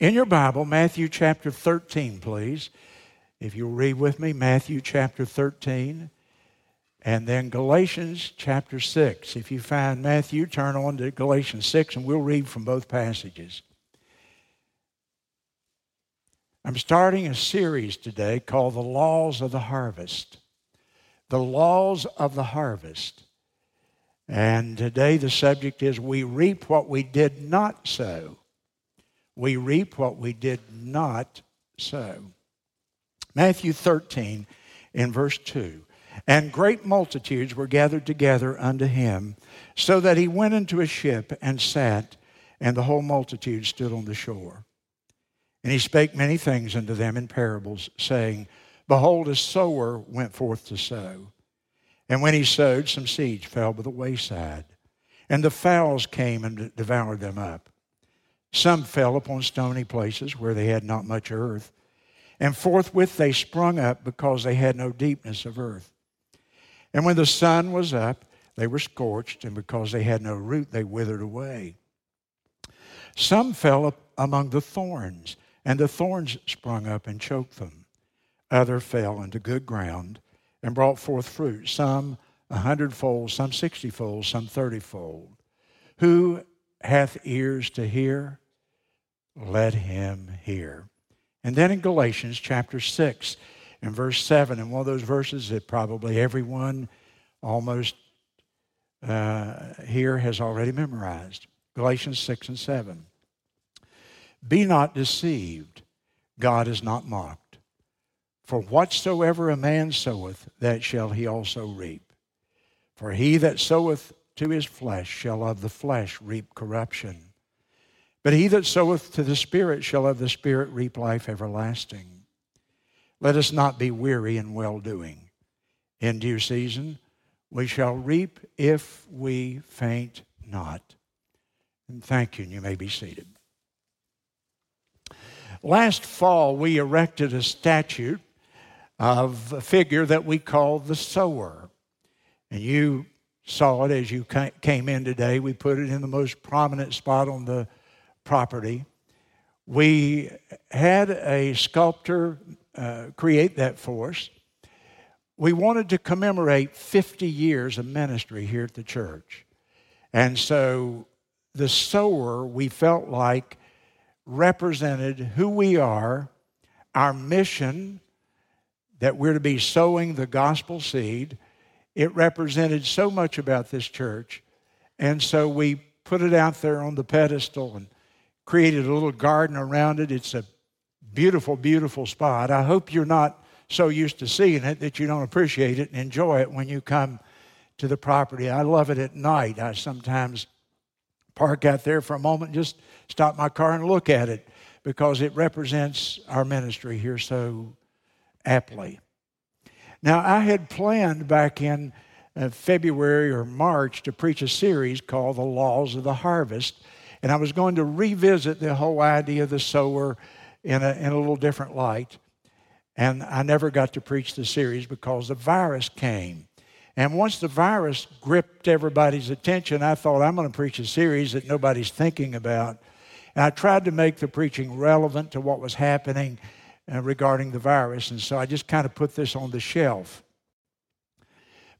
In your Bible, Matthew chapter 13, please. If you'll read with me, Matthew chapter 13. And then Galatians chapter 6. If you find Matthew, turn on to Galatians 6, and we'll read from both passages. I'm starting a series today called The Laws of the Harvest. The Laws of the Harvest. And today the subject is We reap what we did not sow. We reap what we did not sow. Matthew 13 in verse 2. And great multitudes were gathered together unto him, so that he went into a ship and sat, and the whole multitude stood on the shore. And he spake many things unto them in parables, saying, Behold, a sower went forth to sow. And when he sowed, some seeds fell by the wayside, and the fowls came and devoured them up. Some fell upon stony places where they had not much earth, and forthwith they sprung up because they had no deepness of earth. And when the sun was up, they were scorched, and because they had no root, they withered away. Some fell among the thorns and the thorns sprung up and choked them. Other fell into good ground and brought forth fruit, some a hundredfold, some sixtyfold, some thirtyfold. Who hath ears to hear? Let him hear. And then in Galatians chapter 6 and verse 7, and one of those verses that probably everyone almost uh, here has already memorized Galatians 6 and 7. Be not deceived, God is not mocked. For whatsoever a man soweth, that shall he also reap. For he that soweth to his flesh shall of the flesh reap corruption. But he that soweth to the Spirit shall of the Spirit reap life everlasting. Let us not be weary in well doing. In due season we shall reap if we faint not. And thank you, and you may be seated. Last fall, we erected a statue of a figure that we call the sower. And you saw it as you came in today. We put it in the most prominent spot on the property. We had a sculptor uh, create that for us. We wanted to commemorate 50 years of ministry here at the church. And so the sower, we felt like, represented who we are, our mission, that we're to be sowing the gospel seed. It represented so much about this church. And so we put it out there on the pedestal and created a little garden around it. It's a beautiful, beautiful spot. I hope you're not so used to seeing it that you don't appreciate it and enjoy it when you come to the property. I love it at night. I sometimes park out there for a moment, just stop my car and look at it because it represents our ministry here so aptly. Now, I had planned back in uh, February or March to preach a series called The Laws of the Harvest, and I was going to revisit the whole idea of the sower in a, in a little different light. And I never got to preach the series because the virus came. And once the virus gripped everybody's attention, I thought, I'm going to preach a series that nobody's thinking about. And I tried to make the preaching relevant to what was happening uh, regarding the virus. And so I just kind of put this on the shelf.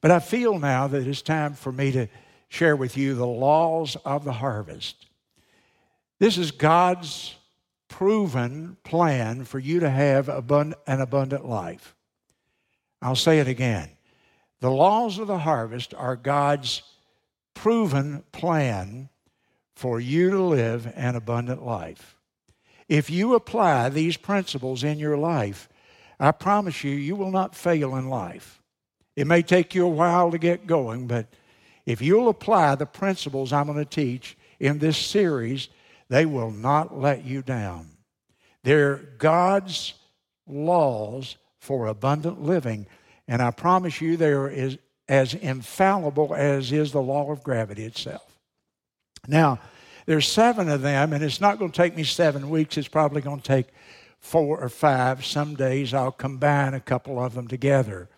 But I feel now that it's time for me to share with you the laws of the harvest. This is God's proven plan for you to have an abundant life. I'll say it again. The laws of the harvest are God's proven plan for you to live an abundant life. If you apply these principles in your life, I promise you, you will not fail in life. It may take you a while to get going, but if you'll apply the principles I'm going to teach in this series, they will not let you down. They're God's laws for abundant living and I promise you, they are as, as infallible as is the law of gravity itself. Now, there's seven of them, and it's not going to take me seven weeks. It's probably going to take four or five. Some days I'll combine a couple of them together.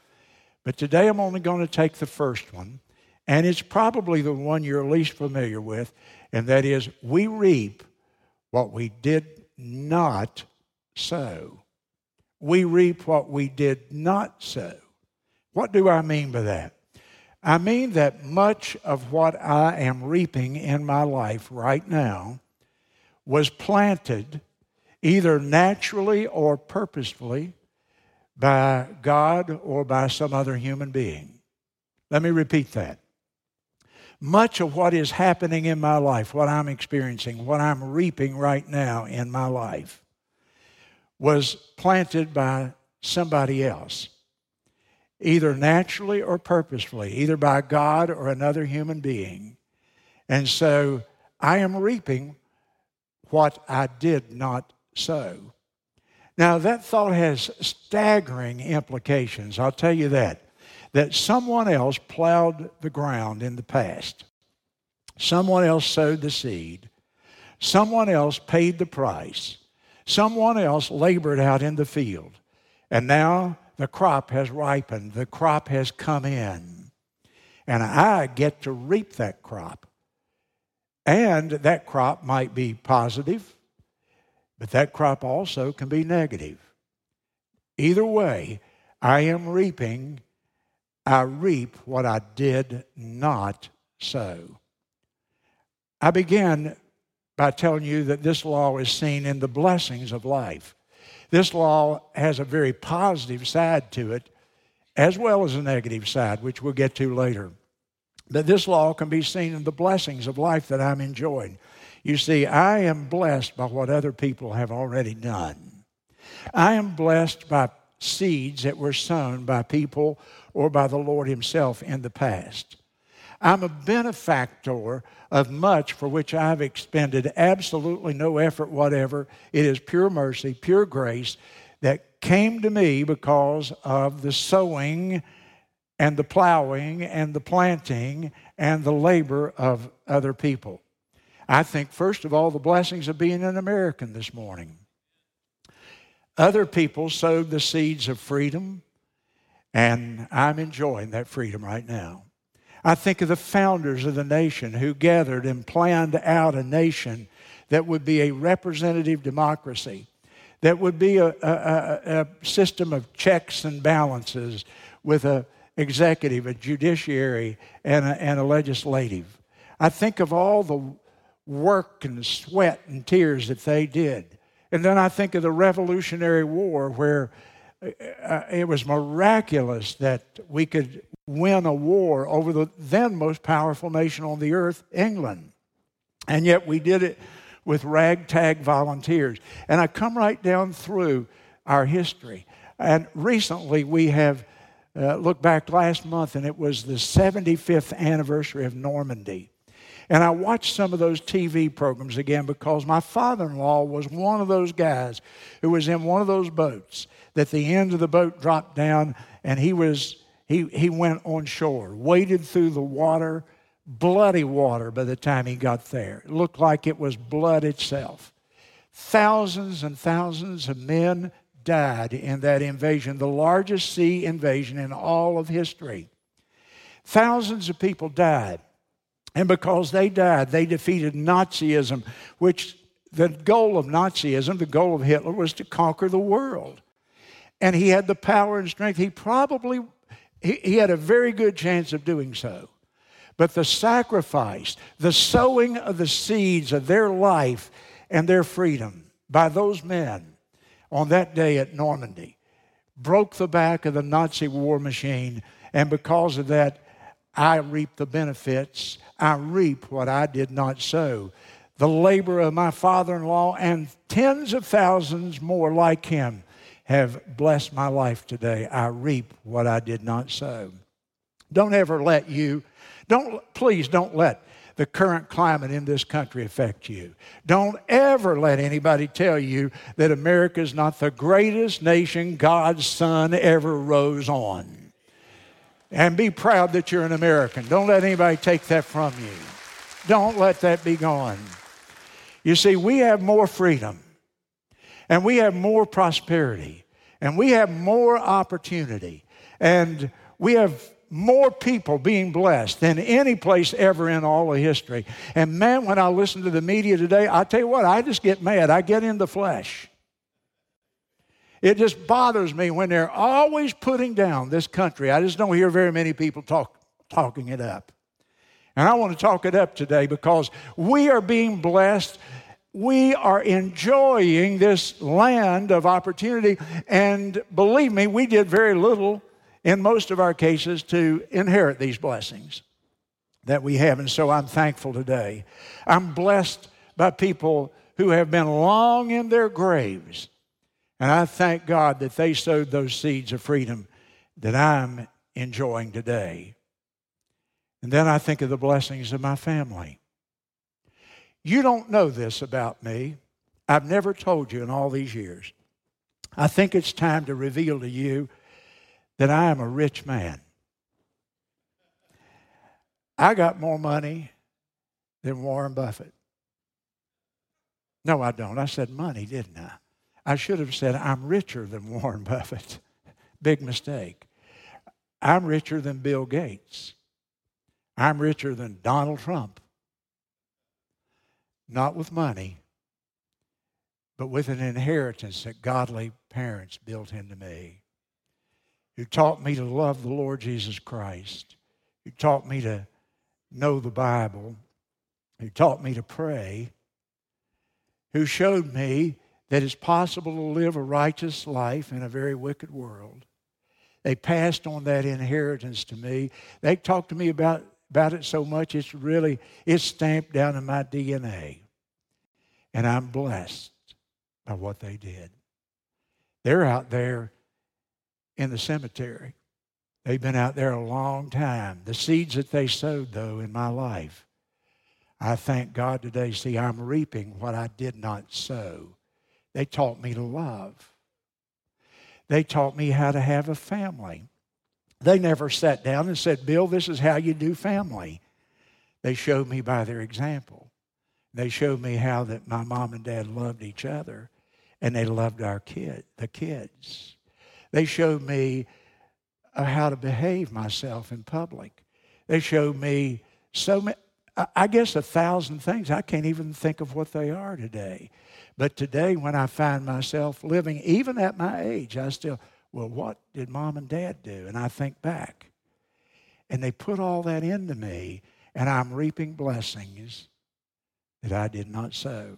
But today I'm only going to take the first one, and it's probably the one you're least familiar with, and that is we reap what we did not sow. We reap what we did not sow. What do I mean by that? I mean that much of what I am reaping in my life right now was planted either naturally or purposefully by God or by some other human being. Let me repeat that. Much of what is happening in my life, what I'm experiencing, what I'm reaping right now in my life, was planted by somebody else, either naturally or purposefully, either by God or another human being. And so I am reaping what I did not sow. Now, that thought has staggering implications, I'll tell you that. That someone else plowed the ground in the past, someone else sowed the seed, someone else paid the price, someone else labored out in the field, and now the crop has ripened, the crop has come in, and I get to reap that crop. And that crop might be positive, but that crop also can be negative. Either way, I am reaping, I reap what I did not sow. I began by telling you that this law is seen in the blessings of life. This law has a very positive side to it, as well as a negative side, which we'll get to later that this law can be seen in the blessings of life that I'm enjoying. You see, I am blessed by what other people have already done. I am blessed by seeds that were sown by people or by the Lord Himself in the past. I'm a benefactor of much for which I've expended absolutely no effort whatever. It is pure mercy, pure grace that came to me because of the sowing and the plowing and the planting and the labor of other people. I think, first of all, the blessings of being an American this morning. Other people sowed the seeds of freedom, and I'm enjoying that freedom right now. I think of the founders of the nation who gathered and planned out a nation that would be a representative democracy, that would be a, a, a system of checks and balances with a executive, a judiciary, and a, and a legislative. I think of all the work and sweat and tears that they did. And then I think of the Revolutionary War, where it was miraculous that we could win a war over the then most powerful nation on the earth, England. And yet we did it with ragtag volunteers. And I come right down through our history. And recently we have uh, look back last month, and it was the 75th anniversary of Normandy. And I watched some of those TV programs again because my father in law was one of those guys who was in one of those boats that the end of the boat dropped down and he was he, he went on shore, waded through the water, bloody water by the time he got there. It looked like it was blood itself. Thousands and thousands of men died in that invasion, the largest sea invasion in all of history. Thousands of people died. And because they died, they defeated Nazism, which the goal of Nazism, the goal of Hitler, was to conquer the world. And he had the power and strength. He probably he, he had a very good chance of doing so. But the sacrifice, the sowing of the seeds of their life and their freedom by those men on that day at Normandy, broke the back of the Nazi war machine, and because of that, I reap the benefits. I reap what I did not sow. The labor of my father in law and tens of thousands more like him have blessed my life today. I reap what I did not sow. Don't ever let you, don't, please don't let the current climate in this country affect you. Don't ever let anybody tell you that America is not the greatest nation God's sun ever rose on. And be proud that you're an American. Don't let anybody take that from you. Don't let that be gone. You see, we have more freedom, and we have more prosperity, and we have more opportunity, and we have more people being blessed than any place ever in all of history. And man, when I listen to the media today, I tell you what, I just get mad. I get in the flesh. It just bothers me when they're always putting down this country. I just don't hear very many people talk, talking it up. And I want to talk it up today because we are being blessed. We are enjoying this land of opportunity. And believe me, we did very little in most of our cases to inherit these blessings that we have. And so I'm thankful today. I'm blessed by people who have been long in their graves. And I thank God that they sowed those seeds of freedom that I'm enjoying today. And then I think of the blessings of my family. You don't know this about me. I've never told you in all these years. I think it's time to reveal to you that I am a rich man. I got more money than Warren Buffett. No, I don't. I said money, didn't I? I should have said I'm richer than Warren Buffett. Big mistake. I'm richer than Bill Gates. I'm richer than Donald Trump. Not with money, but with an inheritance that godly parents built into me. Who taught me to love the Lord Jesus Christ. Who taught me to know the Bible. Who taught me to pray. Who showed me that it's possible to live a righteous life in a very wicked world. They passed on that inheritance to me. They talked to me about about it so much, it's really, it's stamped down in my DNA. And I'm blessed by what they did. They're out there in the cemetery. They've been out there a long time. The seeds that they sowed, though, in my life, I thank God today. See, I'm reaping what I did not sow. They taught me to love, they taught me how to have a family. They never sat down and said, Bill, this is how you do family. They showed me by their example. They showed me how that my mom and dad loved each other and they loved our kid, the kids. They showed me uh, how to behave myself in public. They showed me so many, I guess a thousand things. I can't even think of what they are today. But today, when I find myself living, even at my age, I still, well, what did mom and dad do? And I think back. And they put all that into me, and I'm reaping blessings that I did not sow.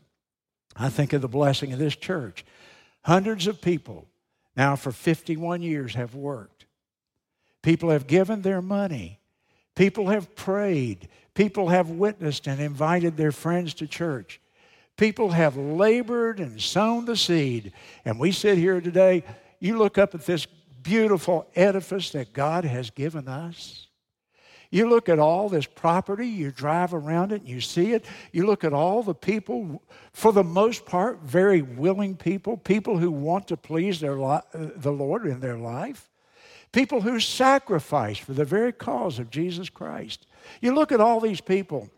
I think of the blessing of this church. Hundreds of people now for 51 years have worked. People have given their money. People have prayed. People have witnessed and invited their friends to church. People have labored and sown the seed. And we sit here today you look up at this beautiful edifice that God has given us. You look at all this property, you drive around it and you see it. You look at all the people, for the most part, very willing people, people who want to please their, uh, the Lord in their life, people who sacrifice for the very cause of Jesus Christ. You look at all these people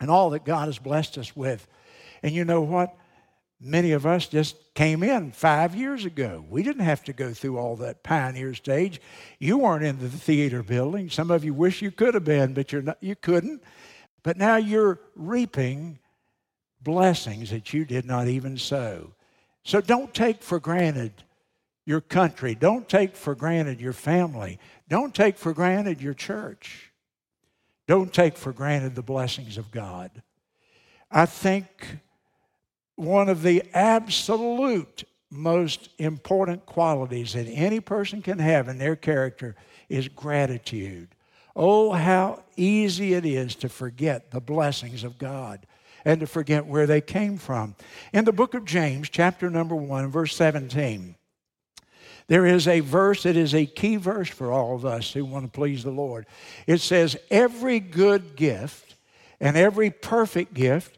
and all that God has blessed us with, and you know what? Many of us just came in five years ago. We didn't have to go through all that pioneer stage. You weren't in the theater building. Some of you wish you could have been, but you're not, you couldn't. But now you're reaping blessings that you did not even sow. So don't take for granted your country. Don't take for granted your family. Don't take for granted your church. Don't take for granted the blessings of God. I think one of the absolute most important qualities that any person can have in their character is gratitude. Oh, how easy it is to forget the blessings of God and to forget where they came from. In the book of James, chapter number 1, verse 17, there is a verse that is a key verse for all of us who want to please the Lord. It says, Every good gift and every perfect gift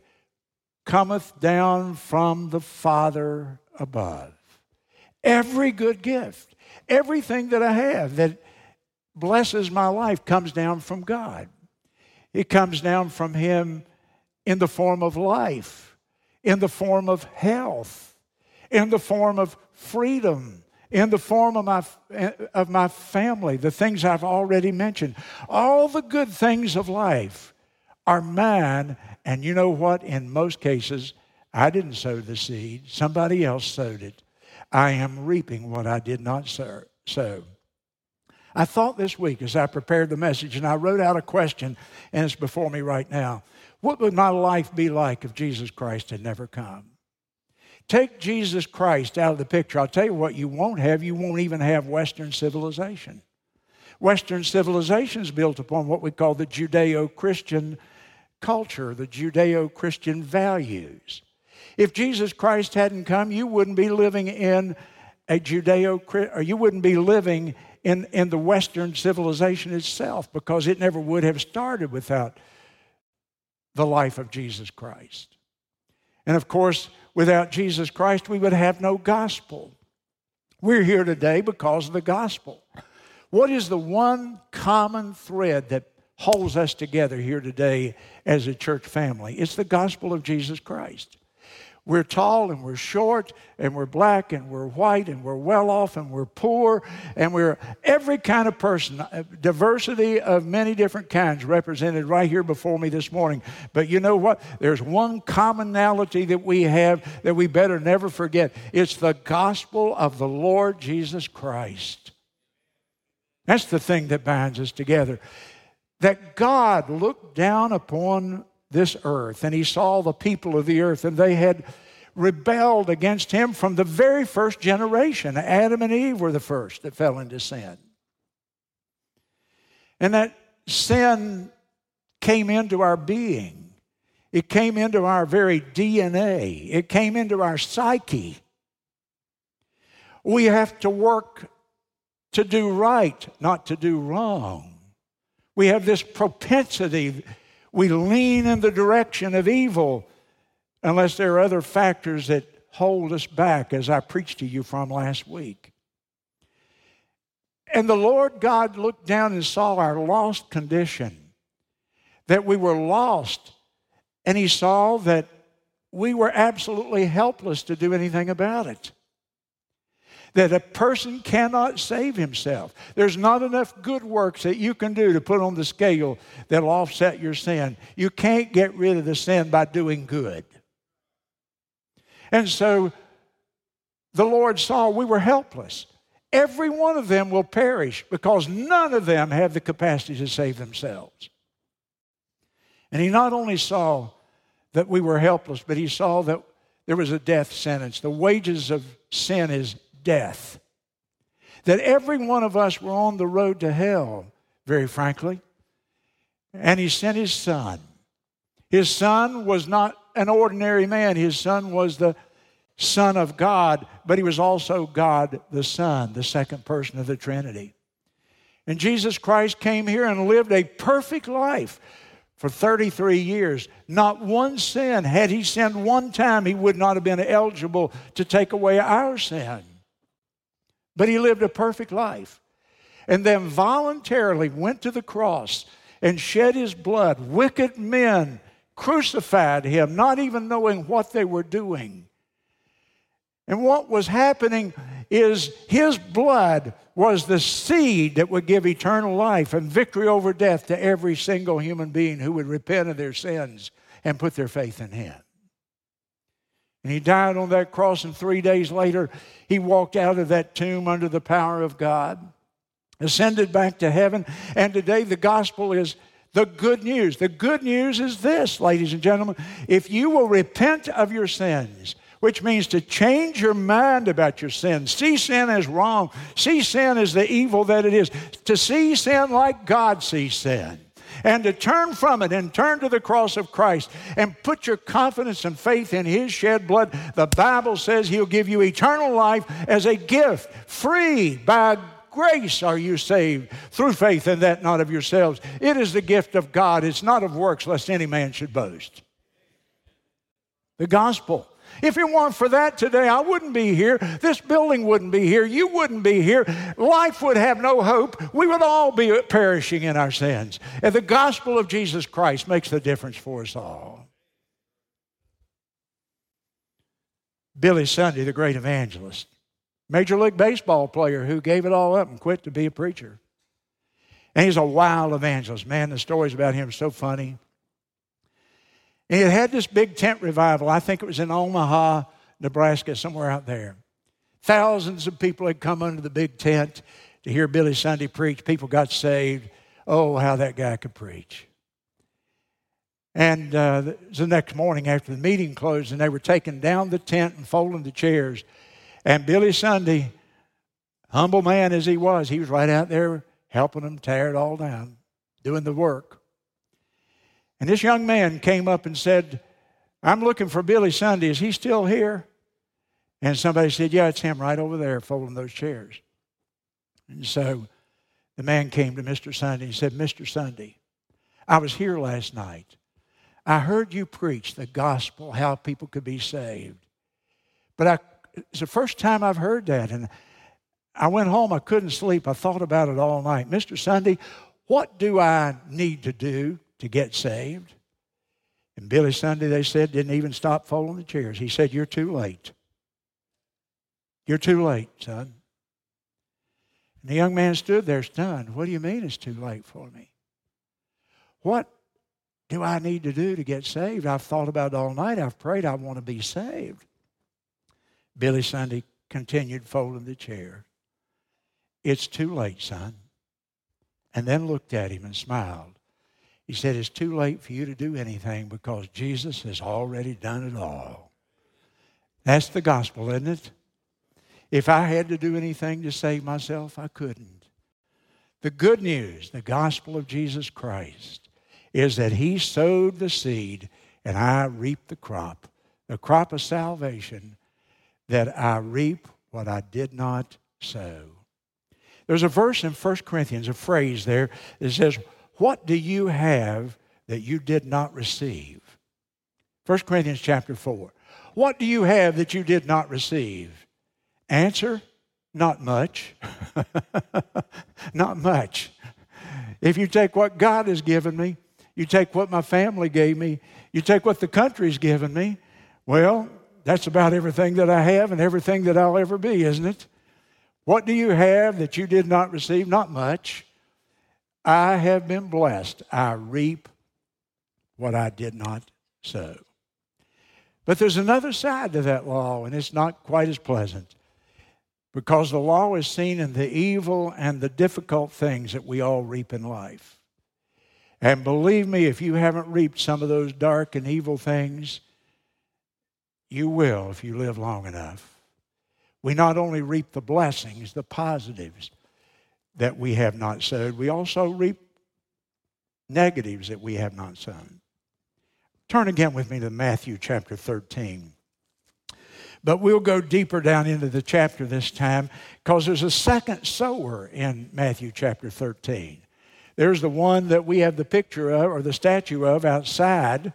cometh down from the Father above. Every good gift, everything that I have that blesses my life comes down from God. It comes down from Him in the form of life, in the form of health, in the form of freedom in the form of my, of my family, the things I've already mentioned. All the good things of life are mine. And you know what? In most cases, I didn't sow the seed, somebody else sowed it. I am reaping what I did not sow. I thought this week as I prepared the message, and I wrote out a question, and it's before me right now. What would my life be like if Jesus Christ had never come? Take Jesus Christ out of the picture. I'll tell you what you won't have. You won't even have Western civilization. Western civilization is built upon what we call the Judeo Christian culture, the Judeo Christian values. If Jesus Christ hadn't come, you wouldn't be living in a Judeo, or you wouldn't be living in, in the Western civilization itself because it never would have started without the life of Jesus Christ. And of course, without Jesus Christ, we would have no gospel. We're here today because of the gospel. What is the one common thread that holds us together here today as a church family? It's the gospel of Jesus Christ. We're tall and we're short and we're black and we're white and we're well off and we're poor and we're every kind of person, uh, diversity of many different kinds represented right here before me this morning. But you know what? There's one commonality that we have that we better never forget it's the gospel of the Lord Jesus Christ. That's the thing that binds us together. That God looked down upon this earth. And he saw the people of the earth, and they had rebelled against him from the very first generation. Adam and Eve were the first that fell into sin. And that sin came into our being, it came into our very DNA, it came into our psyche. We have to work to do right, not to do wrong. We have this propensity we lean in the direction of evil unless there are other factors that hold us back, as I preached to you from last week. And the Lord God looked down and saw our lost condition, that we were lost, and He saw that we were absolutely helpless to do anything about it that a person cannot save himself. There's not enough good works that you can do to put on the scale that'll offset your sin. You can't get rid of the sin by doing good. And so the Lord saw we were helpless. Every one of them will perish because none of them have the capacity to save themselves. And he not only saw that we were helpless, but he saw that there was a death sentence. The wages of sin is death. That every one of us were on the road to hell, very frankly. And he sent his son. His son was not an ordinary man, his son was the Son of God, but he was also God the Son, the second person of the Trinity. And Jesus Christ came here and lived a perfect life for 33 years. Not one sin. Had he sinned one time, he would not have been eligible to take away our sin. But he lived a perfect life and then voluntarily went to the cross and shed his blood. Wicked men crucified him, not even knowing what they were doing. And what was happening is his blood was the seed that would give eternal life and victory over death to every single human being who would repent of their sins and put their faith in him. And he died on that cross, and three days later, he walked out of that tomb under the power of God, ascended back to heaven. And today, the gospel is the good news. The good news is this, ladies and gentlemen if you will repent of your sins, which means to change your mind about your sin, see sin as wrong, see sin as the evil that it is, to see sin like God sees sin and to turn from it and turn to the cross of Christ and put your confidence and faith in His shed blood, the Bible says He'll give you eternal life as a gift, free by grace are you saved through faith and that not of yourselves. It is the gift of God. It's not of works, lest any man should boast. The gospel. If it weren't for that today, I wouldn't be here. This building wouldn't be here. You wouldn't be here. Life would have no hope. We would all be perishing in our sins. And the gospel of Jesus Christ makes the difference for us all. Billy Sunday, the great evangelist, Major League Baseball player who gave it all up and quit to be a preacher. And he's a wild evangelist. Man, the stories about him are so funny. And he had this big tent revival. I think it was in Omaha, Nebraska, somewhere out there. Thousands of people had come under the big tent to hear Billy Sunday preach. People got saved. Oh, how that guy could preach. And uh, the next morning after the meeting closed, and they were taking down the tent and folding the chairs. And Billy Sunday, humble man as he was, he was right out there helping them tear it all down, doing the work. And this young man came up and said, I'm looking for Billy Sunday. Is he still here? And somebody said, Yeah, it's him right over there folding those chairs. And so the man came to Mr. Sunday and said, Mr. Sunday, I was here last night. I heard you preach the gospel, how people could be saved. But I, it's the first time I've heard that. And I went home, I couldn't sleep. I thought about it all night. Mr. Sunday, what do I need to do to get saved? And Billy Sunday, they said, didn't even stop folding the chairs. He said, You're too late. You're too late, son. And the young man stood there stunned. What do you mean it's too late for me? What do I need to do to get saved? I've thought about it all night. I've prayed I want to be saved. Billy Sunday continued folding the chair. It's too late, son. And then looked at him and smiled. He said, It's too late for you to do anything because Jesus has already done it all. That's the gospel, isn't it? If I had to do anything to save myself, I couldn't. The good news, the gospel of Jesus Christ, is that He sowed the seed and I reaped the crop, the crop of salvation, that I reap what I did not sow. There's a verse in 1 Corinthians, a phrase there that says, What do you have that you did not receive? 1 Corinthians chapter 4. What do you have that you did not receive? Answer, not much. not much. If you take what God has given me, you take what my family gave me, you take what the country's given me, well, that's about everything that I have and everything that I'll ever be, isn't it? What do you have that you did not receive? Not much. I have been blessed. I reap what I did not sow. But there's another side to that law, and it's not quite as pleasant because the law is seen in the evil and the difficult things that we all reap in life. And believe me, if you haven't reaped some of those dark and evil things, you will if you live long enough we not only reap the blessings, the positives that we have not sowed, we also reap negatives that we have not sown. Turn again with me to Matthew chapter 13. But we'll go deeper down into the chapter this time because there's a second sower in Matthew chapter 13. There's the one that we have the picture of or the statue of outside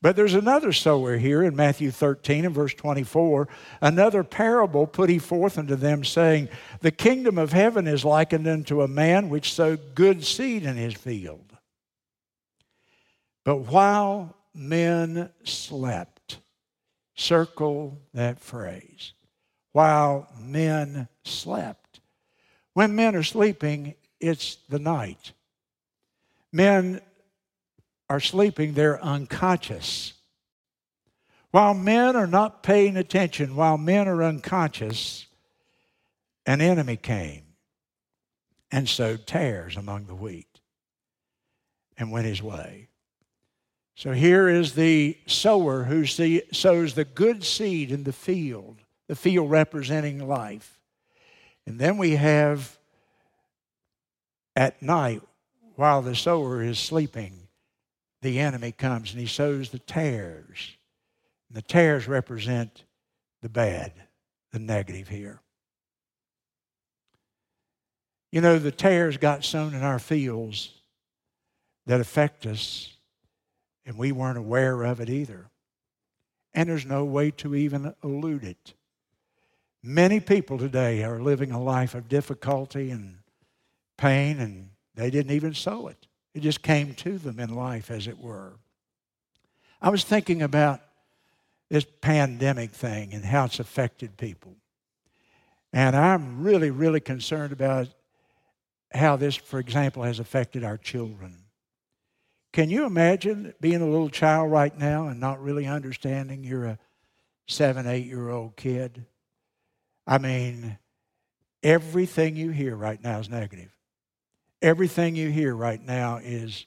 but there's another sower here in Matthew 13 and verse 24. Another parable put he forth unto them, saying, The kingdom of heaven is likened unto a man which sowed good seed in his field. But while men slept, circle that phrase. While men slept. When men are sleeping, it's the night. Men are sleeping, they're unconscious. While men are not paying attention, while men are unconscious, an enemy came and sowed tares among the wheat and went his way. So here is the sower who sows the good seed in the field, the field representing life. And then we have at night, while the sower is sleeping, the enemy comes and he sows the tares. And the tares represent the bad, the negative here. You know, the tares got sown in our fields that affect us, and we weren't aware of it either. And there's no way to even elude it. Many people today are living a life of difficulty and pain, and they didn't even sow it. It just came to them in life, as it were. I was thinking about this pandemic thing and how it's affected people. And I'm really, really concerned about how this, for example, has affected our children. Can you imagine being a little child right now and not really understanding you're a seven, eight year old kid? I mean, everything you hear right now is negative. Everything you hear right now is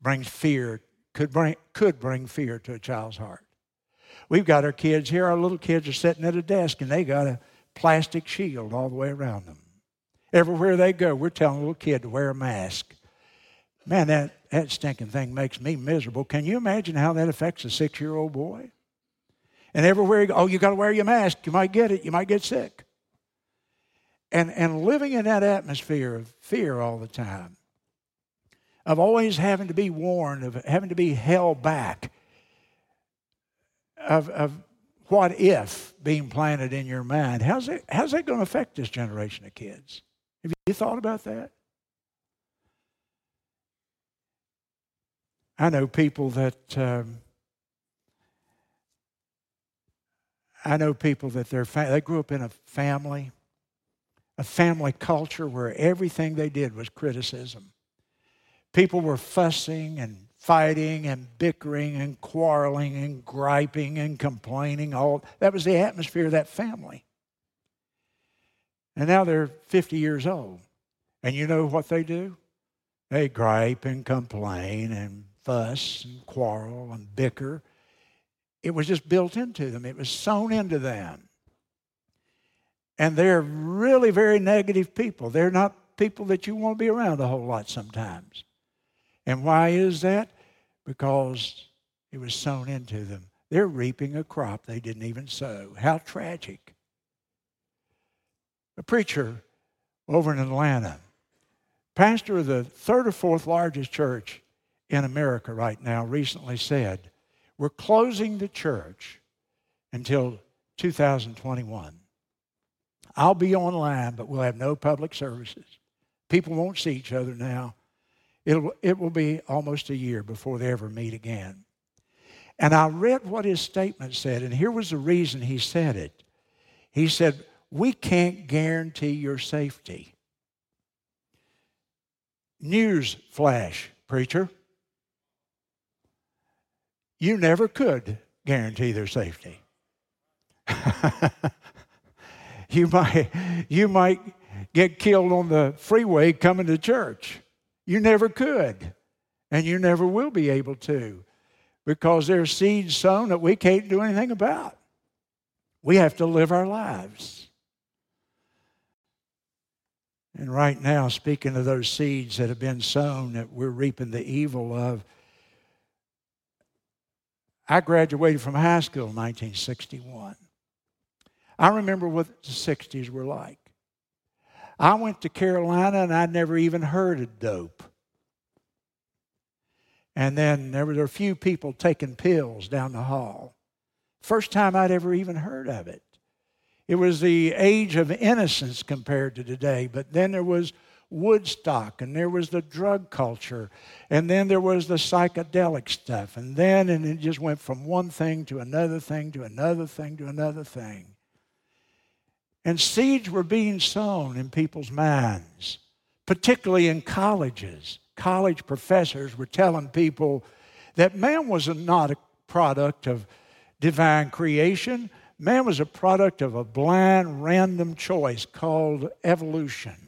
brings fear, could bring, could bring fear to a child's heart. We've got our kids here, our little kids are sitting at a desk and they got a plastic shield all the way around them. Everywhere they go, we're telling a little kid to wear a mask. Man, that, that stinking thing makes me miserable. Can you imagine how that affects a six year old boy? And everywhere you go, oh, you got to wear your mask. You might get it. You might get sick. And, and living in that atmosphere of fear all the time, of always having to be warned, of having to be held back, of, of what if being planted in your mind, how's, it, how's that going to affect this generation of kids? Have you thought about that? I know people that um, I know people that their fa- they grew up in a family, a family culture where everything they did was criticism. People were fussing and fighting and bickering and quarreling and griping and complaining. All that was the atmosphere of that family. And now they're 50 years old. And you know what they do? They gripe and complain and fuss and quarrel and bicker. It was just built into them, it was sewn into them. And they're really very negative people. They're not people that you want to be around a whole lot sometimes. And why is that? Because it was sown into them. They're reaping a crop they didn't even sow. How tragic. A preacher over in Atlanta, pastor of the third or fourth largest church in America right now recently said, We're closing the church until 2021. I'll be online, but we'll have no public services. People won't see each other now. It'll, it will be almost a year before they ever meet again. And I read what his statement said, and here was the reason he said it. He said, We can't guarantee your safety. News flash, preacher you never could guarantee their safety. you might you might get killed on the freeway coming to church. You never could. And you never will be able to because there's seeds sown that we can't do anything about. We have to live our lives. And right now, speaking of those seeds that have been sown that we're reaping the evil of, I graduated from high school in 1961. I remember what the 60s were like. I went to Carolina and I'd never even heard of dope. And then there were a few people taking pills down the hall. First time I'd ever even heard of it. It was the age of innocence compared to today, but then there was Woodstock, and there was the drug culture, and then there was the psychedelic stuff, and then and it just went from one thing to another thing to another thing to another thing. And seeds were being sown in people's minds, particularly in colleges. College professors were telling people that man was not a product of divine creation, man was a product of a blind, random choice called evolution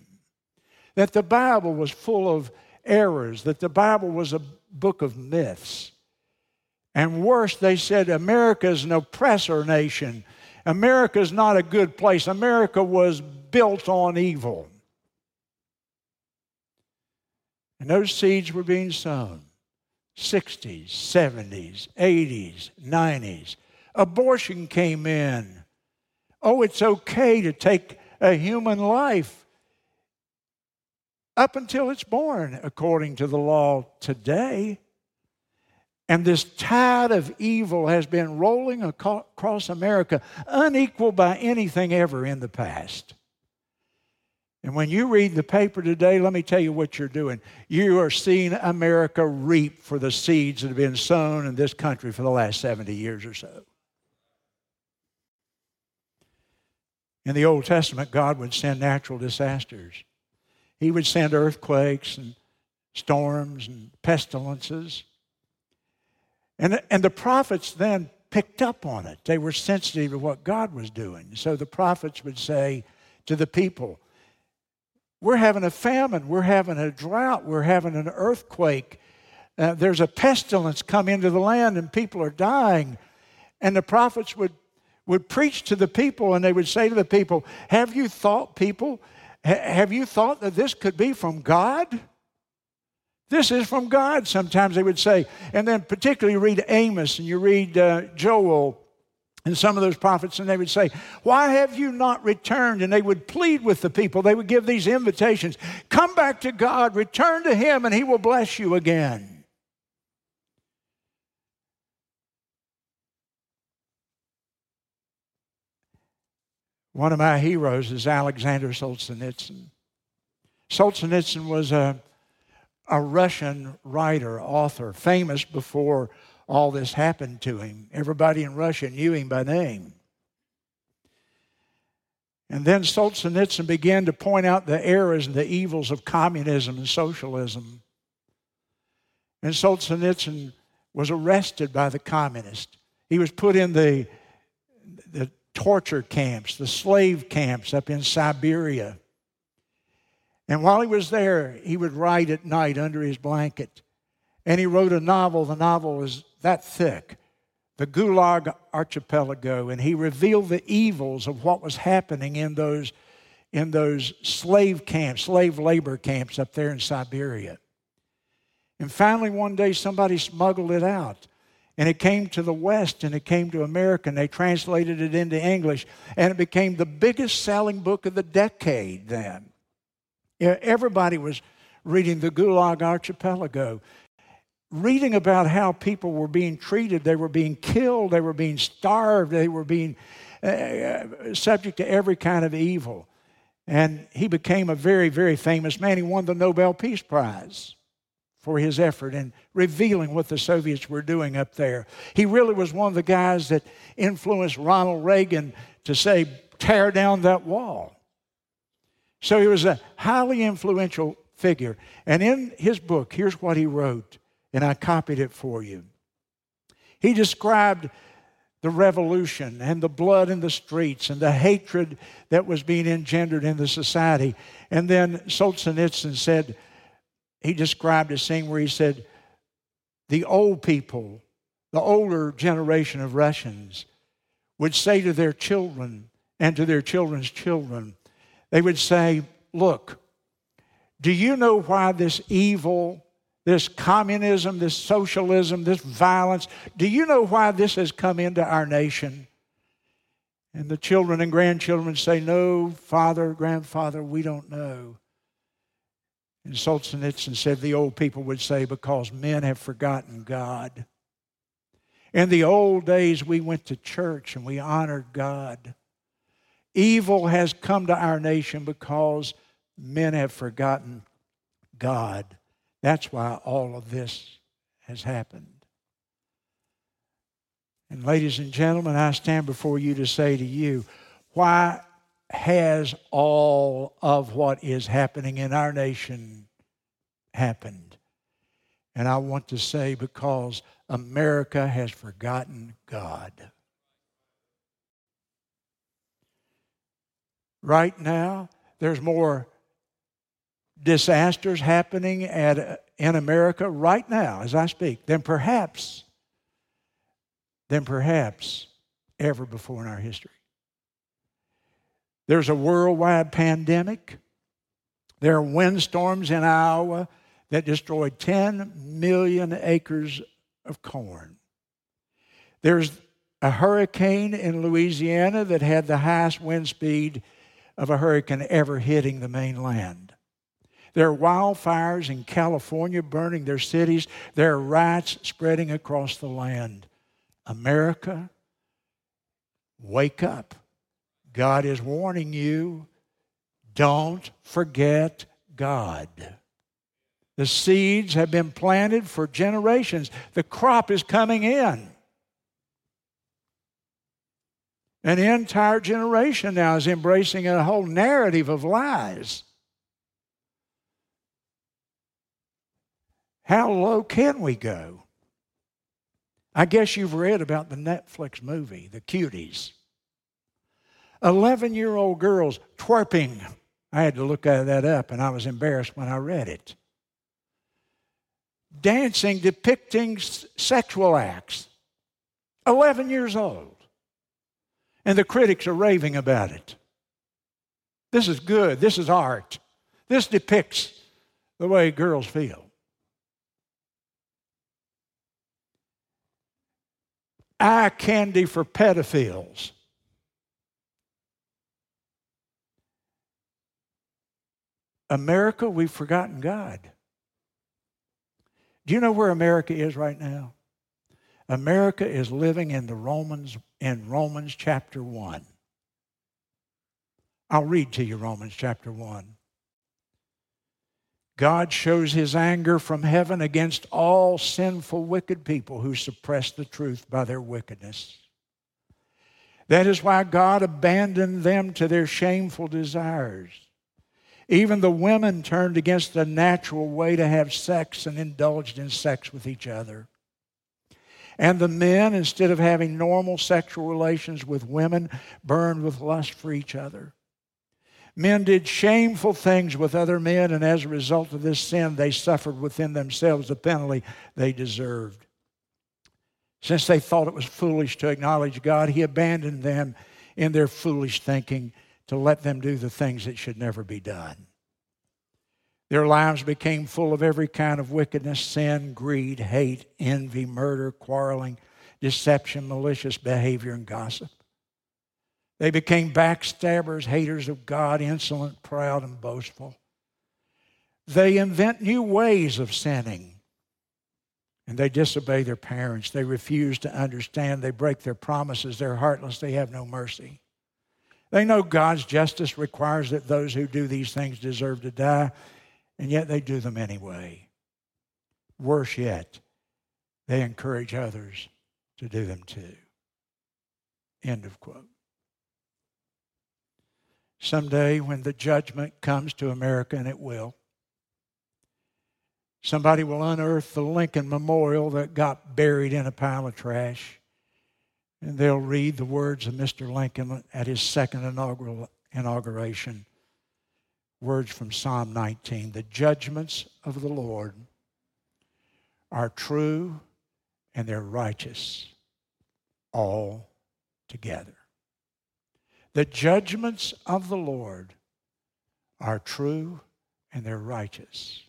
that the Bible was full of errors, that the Bible was a book of myths. And worse, they said America is an oppressor nation. America is not a good place. America was built on evil. And those seeds were being sown 60s, 70s, 80s, 90s. Abortion came in. Oh, it's okay to take a human life up until it's born, according to the law today. And this tide of evil has been rolling across America, unequaled by anything ever in the past. And when you read the paper today, let me tell you what you're doing. You are seeing America reap for the seeds that have been sown in this country for the last 70 years or so. In the Old Testament, God would send natural disasters. He would send earthquakes and storms and pestilences. And, and the prophets then picked up on it. They were sensitive to what God was doing. So the prophets would say to the people, We're having a famine, we're having a drought, we're having an earthquake. Uh, there's a pestilence come into the land and people are dying. And the prophets would, would preach to the people and they would say to the people, Have you thought, people, ha- have you thought that this could be from God? This is from God, sometimes they would say. And then, particularly, read Amos and you read uh, Joel and some of those prophets, and they would say, Why have you not returned? And they would plead with the people. They would give these invitations Come back to God, return to Him, and He will bless you again. One of my heroes is Alexander Solzhenitsyn. Solzhenitsyn was a a Russian writer, author, famous before all this happened to him. Everybody in Russia knew him by name. And then Solzhenitsyn began to point out the errors and the evils of communism and socialism. And Solzhenitsyn was arrested by the communists. He was put in the, the torture camps, the slave camps up in Siberia. And while he was there, he would write at night under his blanket. And he wrote a novel. The novel was that thick, The Gulag Archipelago. And he revealed the evils of what was happening in those, in those slave camps, slave labor camps up there in Siberia. And finally, one day, somebody smuggled it out. And it came to the West and it came to America, and they translated it into English. And it became the biggest selling book of the decade then. Everybody was reading the Gulag Archipelago, reading about how people were being treated. They were being killed, they were being starved, they were being uh, uh, subject to every kind of evil. And he became a very, very famous man. He won the Nobel Peace Prize for his effort in revealing what the Soviets were doing up there. He really was one of the guys that influenced Ronald Reagan to say, tear down that wall. So he was a highly influential figure. And in his book, here's what he wrote, and I copied it for you. He described the revolution and the blood in the streets and the hatred that was being engendered in the society. And then Solzhenitsyn said, he described a scene where he said, the old people, the older generation of Russians, would say to their children and to their children's children, they would say, Look, do you know why this evil, this communism, this socialism, this violence, do you know why this has come into our nation? And the children and grandchildren say, No, father, grandfather, we don't know. And Solzhenitsyn said the old people would say, Because men have forgotten God. In the old days, we went to church and we honored God. Evil has come to our nation because men have forgotten God. That's why all of this has happened. And, ladies and gentlemen, I stand before you to say to you, why has all of what is happening in our nation happened? And I want to say, because America has forgotten God. Right now. There's more disasters happening at, in America right now as I speak than perhaps than perhaps ever before in our history. There's a worldwide pandemic. There are windstorms in Iowa that destroyed 10 million acres of corn. There's a hurricane in Louisiana that had the highest wind speed of a hurricane ever hitting the mainland. There are wildfires in California burning their cities. There are riots spreading across the land. America, wake up. God is warning you. Don't forget God. The seeds have been planted for generations. The crop is coming in. An entire generation now is embracing a whole narrative of lies. How low can we go? I guess you've read about the Netflix movie, The Cuties. 11 year old girls twerping. I had to look that up and I was embarrassed when I read it. Dancing depicting sexual acts. 11 years old. And the critics are raving about it. This is good. This is art. This depicts the way girls feel. Eye candy for pedophiles. America, we've forgotten God. Do you know where America is right now? America is living in the Romans in Romans chapter 1. I'll read to you Romans chapter 1. God shows his anger from heaven against all sinful, wicked people who suppress the truth by their wickedness. That is why God abandoned them to their shameful desires. Even the women turned against the natural way to have sex and indulged in sex with each other. And the men, instead of having normal sexual relations with women, burned with lust for each other. Men did shameful things with other men, and as a result of this sin, they suffered within themselves the penalty they deserved. Since they thought it was foolish to acknowledge God, He abandoned them in their foolish thinking to let them do the things that should never be done. Their lives became full of every kind of wickedness, sin, greed, hate, envy, murder, quarreling, deception, malicious behavior, and gossip. They became backstabbers, haters of God, insolent, proud, and boastful. They invent new ways of sinning. And they disobey their parents. They refuse to understand. They break their promises. They're heartless. They have no mercy. They know God's justice requires that those who do these things deserve to die and yet they do them anyway. Worse yet, they encourage others to do them too. End of quote. Someday, when the judgment comes to America, and it will, somebody will unearth the Lincoln Memorial that got buried in a pile of trash, and they'll read the words of Mr. Lincoln at his second inaugural inauguration words from Psalm 19 The judgments of the Lord are true and they're righteous all together. The judgments of the Lord are true and they're righteous.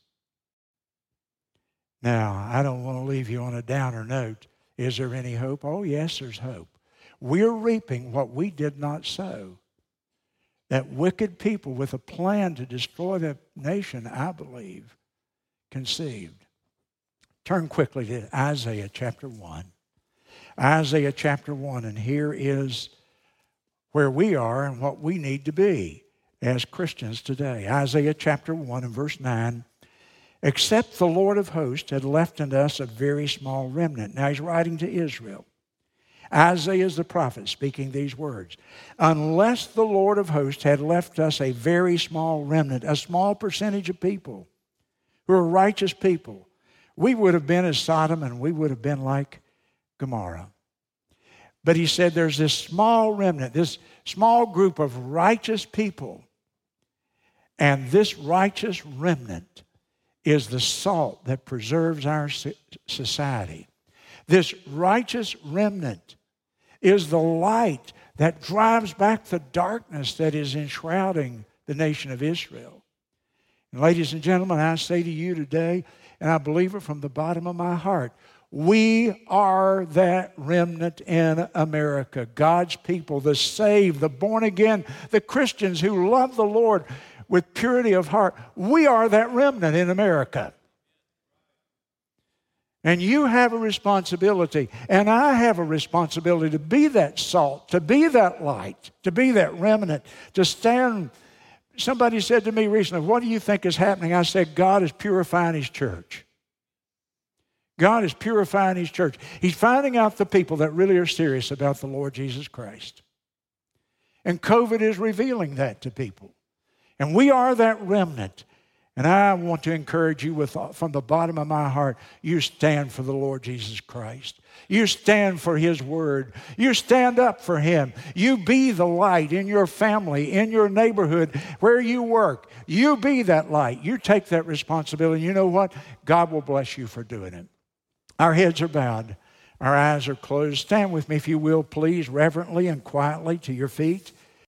Now, I don't want to leave you on a downer note. Is there any hope? Oh, yes, there's hope. We're reaping what we did not sow that wicked people with a plan to destroy the nation, I believe, conceived. Turn quickly to Isaiah chapter 1. Isaiah chapter 1, and here is where we are and what we need to be as Christians today. Isaiah chapter 1 and verse 9. Except the Lord of hosts had left unto us a very small remnant. Now he's writing to Israel. Isaiah is the prophet speaking these words. Unless the Lord of hosts had left us a very small remnant, a small percentage of people who are righteous people, we would have been as Sodom and we would have been like Gomorrah. But he said there's this small remnant, this small group of righteous people. And this righteous remnant is the salt that preserves our society. This righteous remnant is the light that drives back the darkness that is enshrouding the nation of Israel. And ladies and gentlemen, I say to you today, and I believe it from the bottom of my heart, we are that remnant in America. God's people, the saved, the born again, the Christians who love the Lord with purity of heart. We are that remnant in America. And you have a responsibility, and I have a responsibility to be that salt, to be that light, to be that remnant, to stand. Somebody said to me recently, What do you think is happening? I said, God is purifying His church. God is purifying His church. He's finding out the people that really are serious about the Lord Jesus Christ. And COVID is revealing that to people. And we are that remnant. And I want to encourage you with, uh, from the bottom of my heart, you stand for the Lord Jesus Christ. You stand for His Word. You stand up for Him. You be the light in your family, in your neighborhood, where you work. You be that light. You take that responsibility. And you know what? God will bless you for doing it. Our heads are bowed, our eyes are closed. Stand with me, if you will, please, reverently and quietly to your feet.